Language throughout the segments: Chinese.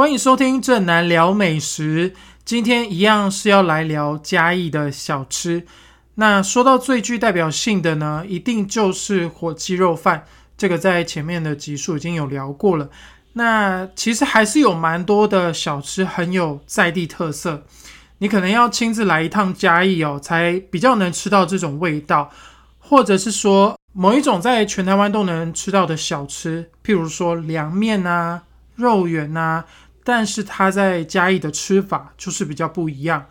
欢迎收听正南聊美食。今天一样是要来聊嘉义的小吃。那说到最具代表性的呢，一定就是火鸡肉饭。这个在前面的集数已经有聊过了。那其实还是有蛮多的小吃很有在地特色，你可能要亲自来一趟嘉义哦，才比较能吃到这种味道，或者是说某一种在全台湾都能吃到的小吃，譬如说凉面啊、肉圆啊。但是它在嘉义的吃法就是比较不一样。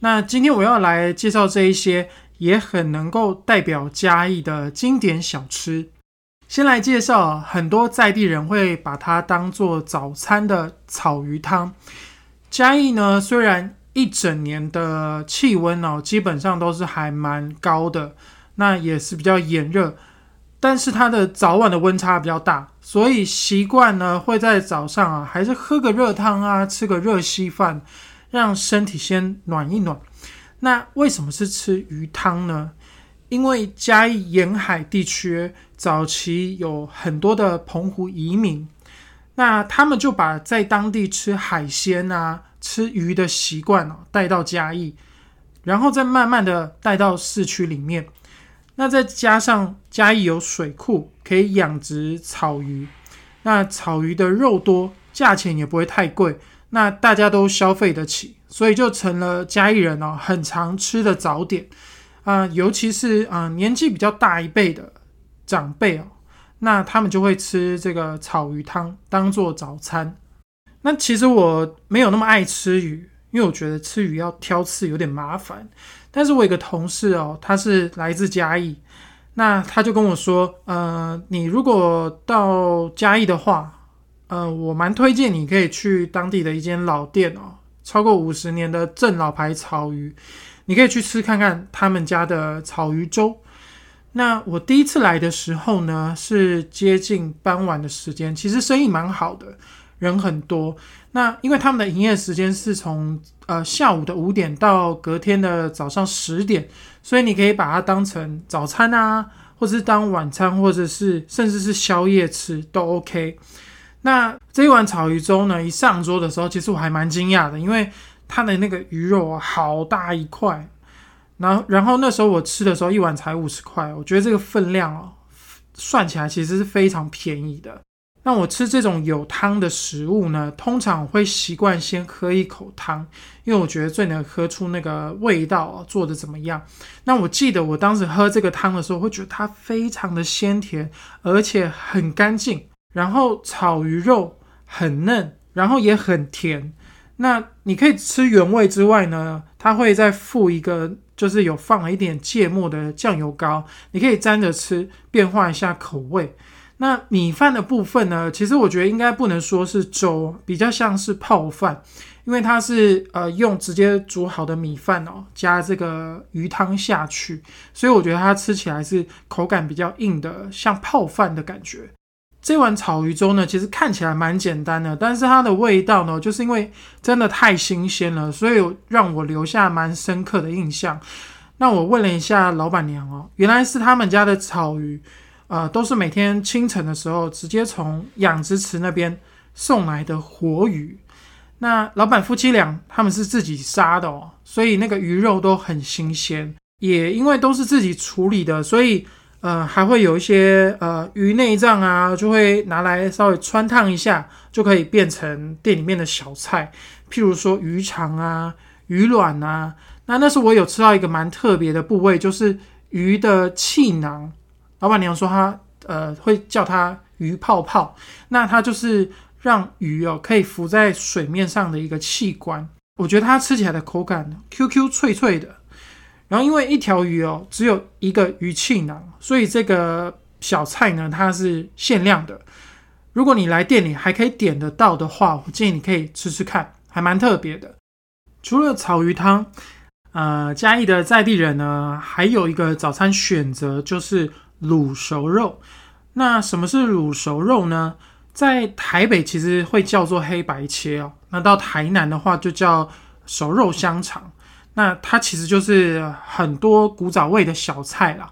那今天我要来介绍这一些也很能够代表嘉义的经典小吃。先来介绍，很多在地人会把它当做早餐的草鱼汤。嘉义呢，虽然一整年的气温哦，基本上都是还蛮高的，那也是比较炎热。但是它的早晚的温差比较大，所以习惯呢会在早上啊，还是喝个热汤啊，吃个热稀饭，让身体先暖一暖。那为什么是吃鱼汤呢？因为嘉义沿海地区早期有很多的澎湖移民，那他们就把在当地吃海鲜啊、吃鱼的习惯哦带到嘉义，然后再慢慢的带到市区里面。那再加上嘉义有水库，可以养殖草鱼，那草鱼的肉多，价钱也不会太贵，那大家都消费得起，所以就成了嘉义人哦很常吃的早点啊，尤其是啊年纪比较大一辈的长辈哦，那他们就会吃这个草鱼汤当做早餐。那其实我没有那么爱吃鱼，因为我觉得吃鱼要挑刺有点麻烦。但是我有个同事哦，他是来自嘉义，那他就跟我说，呃，你如果到嘉义的话，呃，我蛮推荐你可以去当地的一间老店哦，超过五十年的正老牌草鱼，你可以去吃看看他们家的草鱼粥。那我第一次来的时候呢，是接近傍晚的时间，其实生意蛮好的。人很多，那因为他们的营业时间是从呃下午的五点到隔天的早上十点，所以你可以把它当成早餐啊，或是当晚餐，或者是甚至是宵夜吃都 OK。那这一碗草鱼粥呢，一上桌的时候，其实我还蛮惊讶的，因为它的那个鱼肉啊，好大一块，然后然后那时候我吃的时候，一碗才五十块，我觉得这个分量哦，算起来其实是非常便宜的。那我吃这种有汤的食物呢，通常会习惯先喝一口汤，因为我觉得最能喝出那个味道做的怎么样。那我记得我当时喝这个汤的时候，会觉得它非常的鲜甜，而且很干净。然后草鱼肉很嫩，然后也很甜。那你可以吃原味之外呢，它会再附一个，就是有放了一点芥末的酱油膏，你可以沾着吃，变化一下口味。那米饭的部分呢？其实我觉得应该不能说是粥，比较像是泡饭，因为它是呃用直接煮好的米饭哦，加这个鱼汤下去，所以我觉得它吃起来是口感比较硬的，像泡饭的感觉。这碗草鱼粥呢，其实看起来蛮简单的，但是它的味道呢，就是因为真的太新鲜了，所以让我留下蛮深刻的印象。那我问了一下老板娘哦，原来是他们家的草鱼。呃，都是每天清晨的时候直接从养殖池那边送来的活鱼。那老板夫妻俩他们是自己杀的哦，所以那个鱼肉都很新鲜。也因为都是自己处理的，所以呃还会有一些呃鱼内脏啊，就会拿来稍微穿烫一下，就可以变成店里面的小菜。譬如说鱼肠啊、鱼卵啊。那那时候我有吃到一个蛮特别的部位，就是鱼的气囊。老板娘说，她呃会叫它鱼泡泡，那它就是让鱼哦可以浮在水面上的一个器官。我觉得它吃起来的口感 Q Q 脆脆的。然后因为一条鱼哦只有一个鱼气囊，所以这个小菜呢它是限量的。如果你来店里还可以点得到的话，我建议你可以吃吃看，还蛮特别的。除了草鱼汤，呃，嘉义的在地人呢还有一个早餐选择就是。卤熟肉，那什么是卤熟肉呢？在台北其实会叫做黑白切哦，那到台南的话就叫熟肉香肠。那它其实就是很多古早味的小菜啦。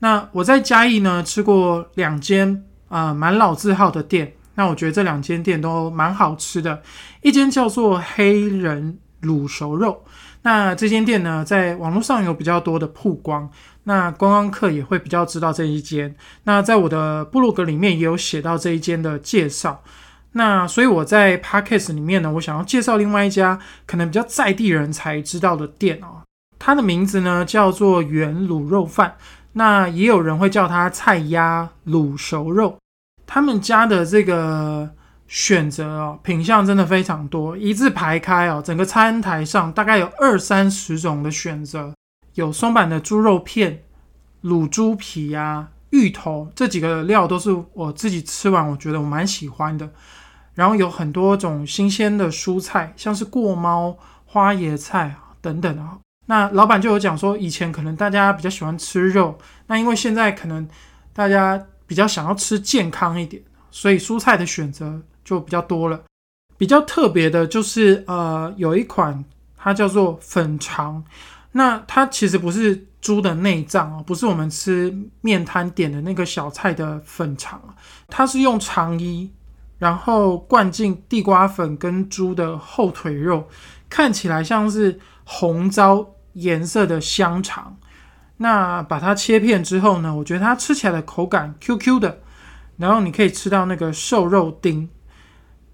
那我在嘉义呢吃过两间啊蛮老字号的店，那我觉得这两间店都蛮好吃的，一间叫做黑人卤熟肉。那这间店呢，在网络上有比较多的曝光，那观光客也会比较知道这一间。那在我的部落格里面也有写到这一间的介绍。那所以我在 podcast 里面呢，我想要介绍另外一家可能比较在地人才知道的店哦。它的名字呢叫做原卤肉饭，那也有人会叫它菜鸭卤熟肉。他们家的这个选择哦，品相真的非常多，一字排开哦，整个餐台上大概有二三十种的选择，有松板的猪肉片、卤猪皮呀、芋头这几个料都是我自己吃完我觉得我蛮喜欢的。然后有很多种新鲜的蔬菜，像是过猫、花椰菜等等啊。那老板就有讲说，以前可能大家比较喜欢吃肉，那因为现在可能大家。比较想要吃健康一点，所以蔬菜的选择就比较多了。比较特别的就是，呃，有一款它叫做粉肠，那它其实不是猪的内脏哦，不是我们吃面摊点的那个小菜的粉肠它是用肠衣，然后灌进地瓜粉跟猪的后腿肉，看起来像是红糟颜色的香肠。那把它切片之后呢？我觉得它吃起来的口感 Q Q 的，然后你可以吃到那个瘦肉丁。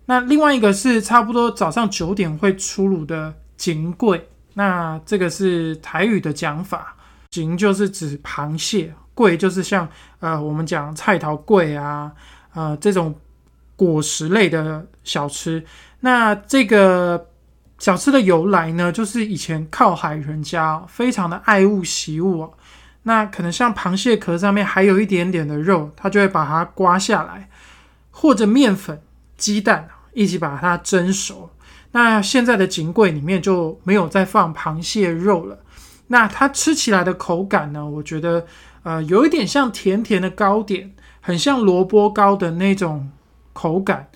那另外一个是差不多早上九点会出炉的锦桂，那这个是台语的讲法，锦就是指螃蟹，贵就是像呃我们讲菜头贵啊，呃这种果实类的小吃。那这个。小吃的由来呢，就是以前靠海人家非常的爱物惜物，那可能像螃蟹壳上面还有一点点的肉，他就会把它刮下来，或者面粉、鸡蛋一起把它蒸熟。那现在的锦柜里面就没有再放螃蟹肉了，那它吃起来的口感呢，我觉得呃有一点像甜甜的糕点，很像萝卜糕的那种口感，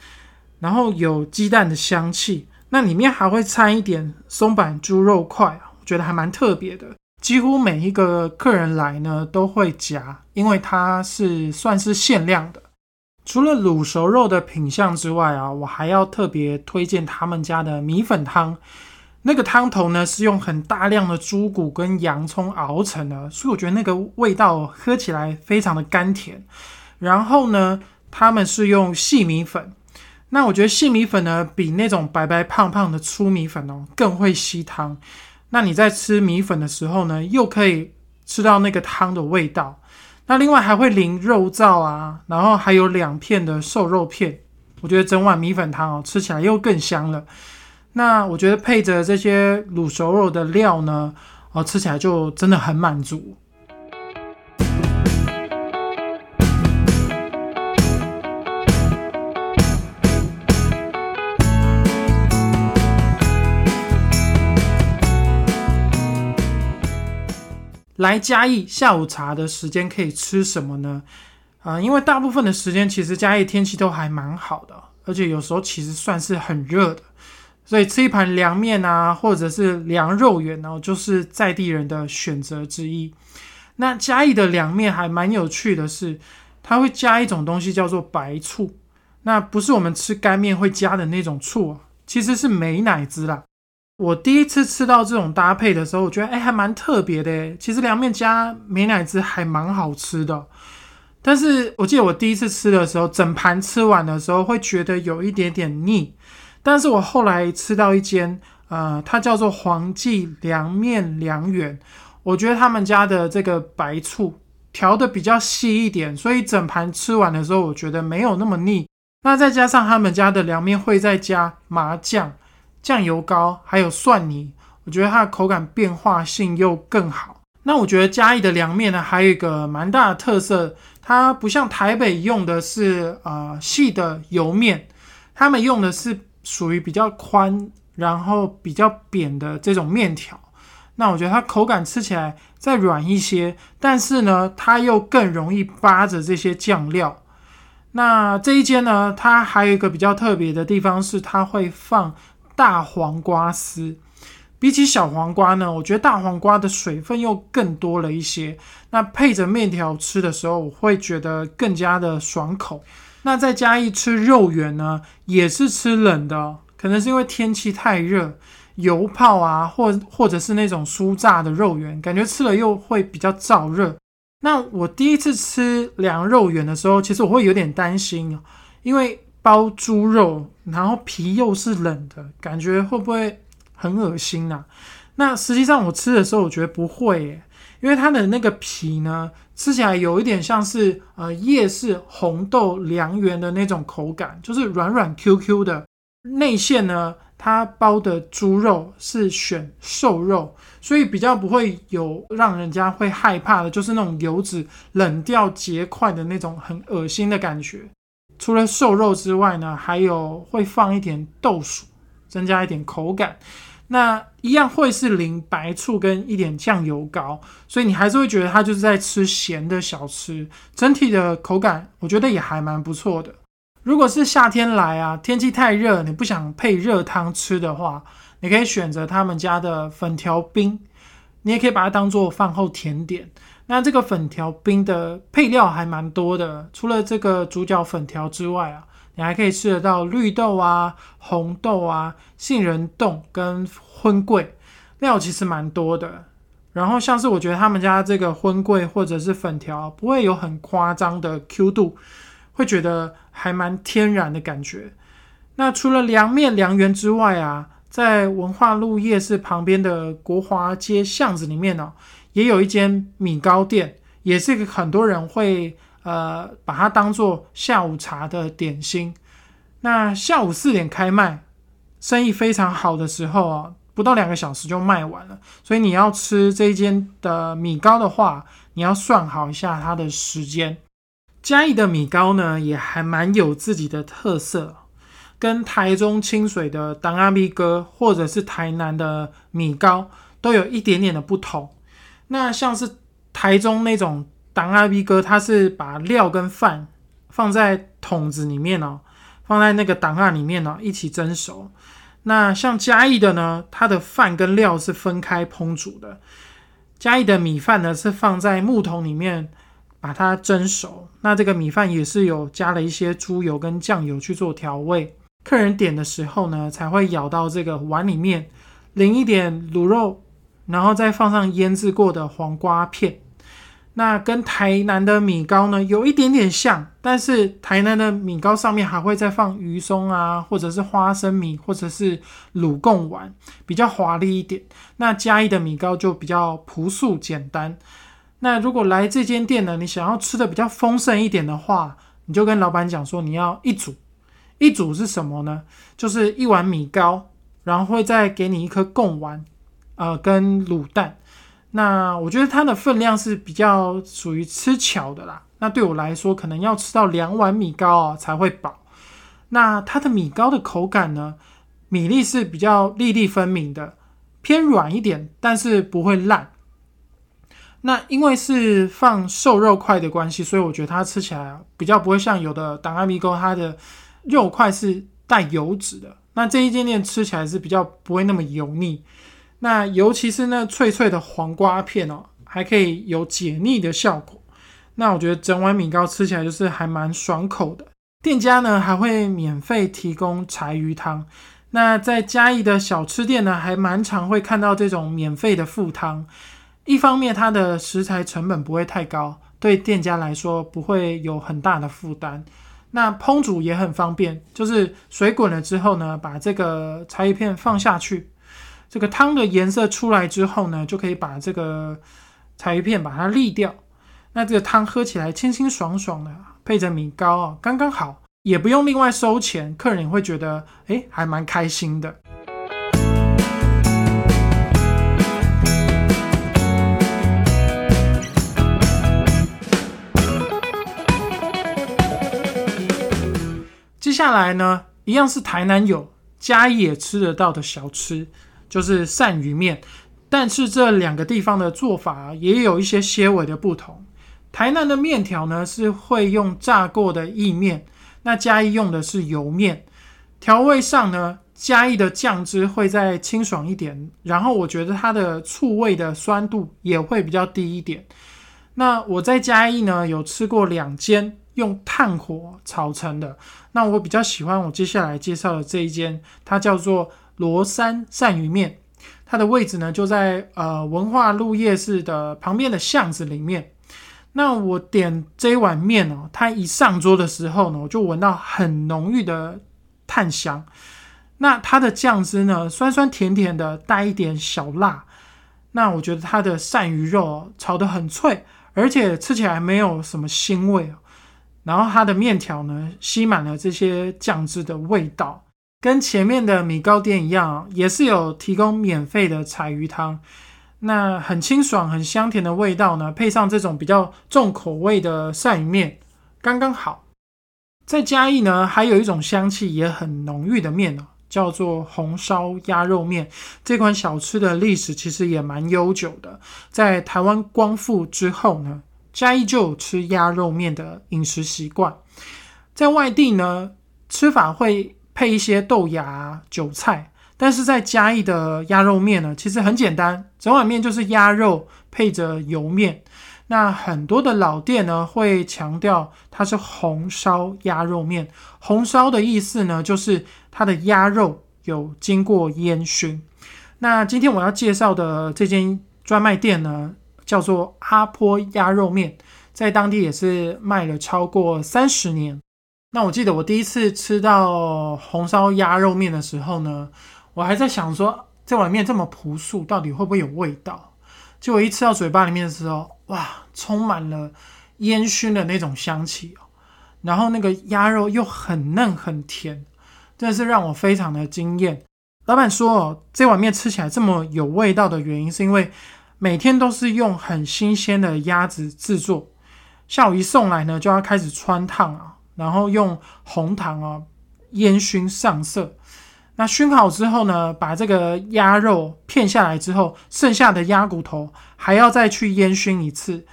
然后有鸡蛋的香气。那里面还会掺一点松板猪肉块我觉得还蛮特别的。几乎每一个客人来呢都会夹，因为它是算是限量的。除了卤熟肉的品相之外啊，我还要特别推荐他们家的米粉汤。那个汤头呢是用很大量的猪骨跟洋葱熬成的，所以我觉得那个味道喝起来非常的甘甜。然后呢，他们是用细米粉。那我觉得细米粉呢，比那种白白胖胖的粗米粉哦更会吸汤。那你在吃米粉的时候呢，又可以吃到那个汤的味道。那另外还会淋肉燥啊，然后还有两片的瘦肉片。我觉得整碗米粉汤哦，吃起来又更香了。那我觉得配着这些卤熟肉的料呢，哦，吃起来就真的很满足。来嘉义下午茶的时间可以吃什么呢？啊，因为大部分的时间其实嘉义天气都还蛮好的，而且有时候其实算是很热的，所以吃一盘凉面啊，或者是凉肉圆呢，就是在地人的选择之一。那嘉义的凉面还蛮有趣的是，它会加一种东西叫做白醋，那不是我们吃干面会加的那种醋啊，其实是美乃滋啦。我第一次吃到这种搭配的时候，我觉得哎还蛮特别的。其实凉面加美乃滋还蛮好吃的，但是我记得我第一次吃的时候，整盘吃完的时候会觉得有一点点腻。但是我后来吃到一间，呃，它叫做黄记凉面凉圆，我觉得他们家的这个白醋调的比较细一点，所以整盘吃完的时候，我觉得没有那么腻。那再加上他们家的凉面会再加麻酱。酱油膏还有蒜泥，我觉得它的口感变化性又更好。那我觉得嘉义的凉面呢，还有一个蛮大的特色，它不像台北用的是呃细的油面，他们用的是属于比较宽，然后比较扁的这种面条。那我觉得它口感吃起来再软一些，但是呢，它又更容易扒着这些酱料。那这一间呢，它还有一个比较特别的地方是，它会放。大黄瓜丝比起小黄瓜呢，我觉得大黄瓜的水分又更多了一些。那配着面条吃的时候，我会觉得更加的爽口。那在嘉义吃肉圆呢，也是吃冷的，可能是因为天气太热，油泡啊，或或者是那种酥炸的肉圆，感觉吃了又会比较燥热。那我第一次吃凉肉圆的时候，其实我会有点担心，因为包猪肉，然后皮又是冷的，感觉会不会很恶心啊？那实际上我吃的时候，我觉得不会，耶，因为它的那个皮呢，吃起来有一点像是呃夜市红豆凉圆的那种口感，就是软软 Q Q 的。内馅呢，它包的猪肉是选瘦肉，所以比较不会有让人家会害怕的，就是那种油脂冷掉结块的那种很恶心的感觉。除了瘦肉之外呢，还有会放一点豆薯，增加一点口感。那一样会是淋白醋跟一点酱油膏，所以你还是会觉得它就是在吃咸的小吃。整体的口感，我觉得也还蛮不错的。如果是夏天来啊，天气太热，你不想配热汤吃的话，你可以选择他们家的粉条冰，你也可以把它当做饭后甜点。那这个粉条冰的配料还蛮多的，除了这个主角粉条之外啊。你还可以吃得到绿豆啊、红豆啊、杏仁冻跟荤桂料，其实蛮多的。然后像是我觉得他们家这个荤桂或者是粉条，不会有很夸张的 Q 度，会觉得还蛮天然的感觉。那除了凉面凉圆之外啊，在文化路夜市旁边的国华街巷子里面呢，也有一间米糕店，也是个很多人会。呃，把它当做下午茶的点心。那下午四点开卖，生意非常好的时候啊，不到两个小时就卖完了。所以你要吃这一间的米糕的话，你要算好一下它的时间。嘉义的米糕呢，也还蛮有自己的特色，跟台中清水的当阿咪哥或者是台南的米糕都有一点点的不同。那像是台中那种。当阿 B 哥，他是把料跟饭放在桶子里面哦，放在那个档案里面哦，一起蒸熟。那像嘉义的呢，它的饭跟料是分开烹煮的。嘉义的米饭呢是放在木桶里面把它蒸熟。那这个米饭也是有加了一些猪油跟酱油去做调味。客人点的时候呢，才会舀到这个碗里面，淋一点卤肉，然后再放上腌制过的黄瓜片。那跟台南的米糕呢有一点点像，但是台南的米糕上面还会再放鱼松啊，或者是花生米，或者是卤贡丸，比较华丽一点。那嘉义的米糕就比较朴素简单。那如果来这间店呢，你想要吃的比较丰盛一点的话，你就跟老板讲说你要一组，一组是什么呢？就是一碗米糕，然后会再给你一颗贡丸，呃，跟卤蛋。那我觉得它的分量是比较属于吃巧的啦。那对我来说，可能要吃到两碗米糕啊才会饱。那它的米糕的口感呢，米粒是比较粒粒分明的，偏软一点，但是不会烂。那因为是放瘦肉块的关系，所以我觉得它吃起来比较不会像有的档案米糕，它的肉块是带油脂的。那这一间店吃起来是比较不会那么油腻。那尤其是那脆脆的黄瓜片哦，还可以有解腻的效果。那我觉得整碗米糕吃起来就是还蛮爽口的。店家呢还会免费提供柴鱼汤。那在嘉义的小吃店呢，还蛮常会看到这种免费的副汤。一方面它的食材成本不会太高，对店家来说不会有很大的负担。那烹煮也很方便，就是水滚了之后呢，把这个柴鱼片放下去。这个汤的颜色出来之后呢，就可以把这个柴鱼片把它沥掉。那这个汤喝起来清清爽爽的，配着米糕啊，刚刚好，也不用另外收钱，客人也会觉得哎，还蛮开心的。接下来呢，一样是台南有，嘉义也吃得到的小吃。就是鳝鱼面，但是这两个地方的做法也有一些些微的不同。台南的面条呢是会用炸过的意面，那嘉义用的是油面。调味上呢，嘉义的酱汁会再清爽一点，然后我觉得它的醋味的酸度也会比较低一点。那我在嘉义呢有吃过两间用炭火炒成的。那我比较喜欢我接下来介绍的这一间，它叫做罗山鳝鱼面。它的位置呢就在呃文化路夜市的旁边的巷子里面。那我点这一碗面哦，它一上桌的时候呢，我就闻到很浓郁的炭香。那它的酱汁呢，酸酸甜甜的，带一点小辣。那我觉得它的鳝鱼肉炒得很脆，而且吃起来没有什么腥味哦。然后它的面条呢，吸满了这些酱汁的味道，跟前面的米糕店一样，也是有提供免费的柴鱼汤。那很清爽、很香甜的味道呢，配上这种比较重口味的鳝鱼面，刚刚好。在嘉义呢，还有一种香气也很浓郁的面哦。叫做红烧鸭肉面这款小吃的历史其实也蛮悠久的，在台湾光复之后呢，嘉义就有吃鸭肉面的饮食习惯。在外地呢，吃法会配一些豆芽、韭菜，但是在嘉义的鸭肉面呢，其实很简单，整碗面就是鸭肉配着油面。那很多的老店呢，会强调它是红烧鸭肉面。红烧的意思呢，就是它的鸭肉有经过烟熏。那今天我要介绍的这间专卖店呢，叫做阿坡鸭肉面，在当地也是卖了超过三十年。那我记得我第一次吃到红烧鸭肉面的时候呢，我还在想说，这碗面这么朴素，到底会不会有味道？结果一吃到嘴巴里面的时候，哇，充满了烟熏的那种香气哦，然后那个鸭肉又很嫩很甜，真的是让我非常的惊艳。老板说哦，这碗面吃起来这么有味道的原因，是因为每天都是用很新鲜的鸭子制作，下午一送来呢，就要开始穿烫啊，然后用红糖啊烟熏上色。那熏好之后呢，把这个鸭肉片下来之后，剩下的鸭骨头还要再去烟熏一次，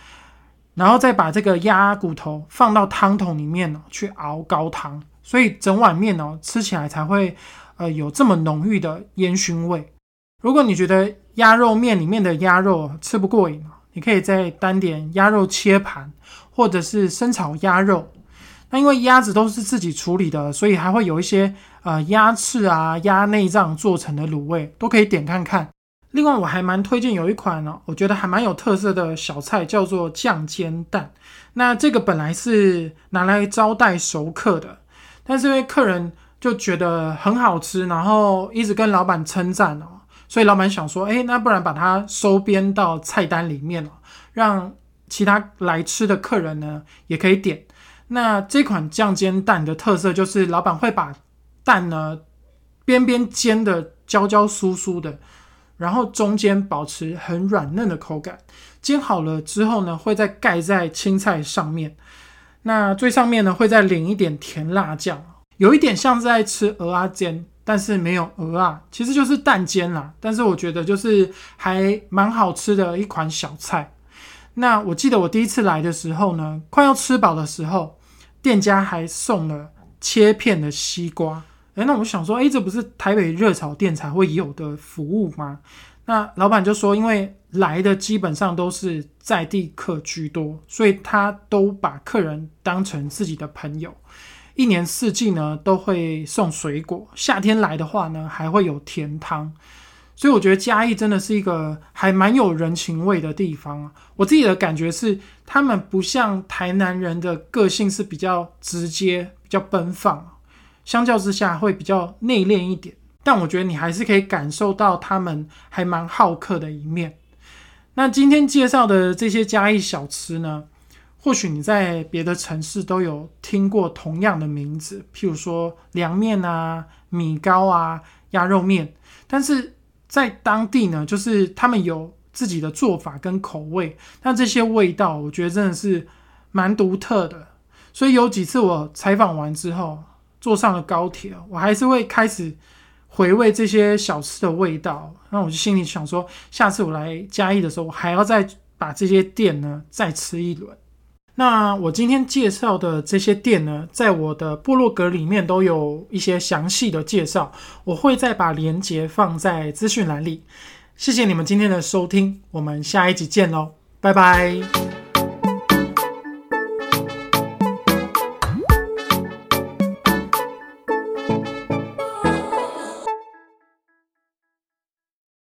然后再把这个鸭骨头放到汤桶里面呢，去熬高汤，所以整碗面呢吃起来才会呃有这么浓郁的烟熏味。如果你觉得鸭肉面里面的鸭肉吃不过瘾你可以再单点鸭肉切盘，或者是生炒鸭肉。那因为鸭子都是自己处理的，所以还会有一些呃鸭翅啊、鸭内脏做成的卤味，都可以点看看。另外，我还蛮推荐有一款呢，我觉得还蛮有特色的小菜，叫做酱煎蛋。那这个本来是拿来招待熟客的，但是因为客人就觉得很好吃，然后一直跟老板称赞哦，所以老板想说，哎，那不然把它收编到菜单里面了，让其他来吃的客人呢也可以点。那这款酱煎蛋的特色就是，老板会把蛋呢边边煎的焦焦酥酥的，然后中间保持很软嫩的口感。煎好了之后呢，会再盖在青菜上面。那最上面呢，会再淋一点甜辣酱，有一点像是在吃鹅啊煎，但是没有鹅啊，其实就是蛋煎啦。但是我觉得就是还蛮好吃的一款小菜。那我记得我第一次来的时候呢，快要吃饱的时候，店家还送了切片的西瓜。诶，那我想说，诶，这不是台北热炒店才会有的服务吗？那老板就说，因为来的基本上都是在地客居多，所以他都把客人当成自己的朋友，一年四季呢都会送水果，夏天来的话呢还会有甜汤。所以我觉得嘉义真的是一个还蛮有人情味的地方啊！我自己的感觉是，他们不像台南人的个性是比较直接、比较奔放，相较之下会比较内敛一点。但我觉得你还是可以感受到他们还蛮好客的一面。那今天介绍的这些嘉义小吃呢，或许你在别的城市都有听过同样的名字，譬如说凉面啊、米糕啊、鸭肉面，但是。在当地呢，就是他们有自己的做法跟口味，那这些味道我觉得真的是蛮独特的。所以有几次我采访完之后，坐上了高铁，我还是会开始回味这些小吃的味道。那我就心里想说，下次我来嘉义的时候，我还要再把这些店呢再吃一轮。那我今天介绍的这些店呢，在我的部落格里面都有一些详细的介绍，我会再把链接放在资讯栏里。谢谢你们今天的收听，我们下一集见喽，拜拜。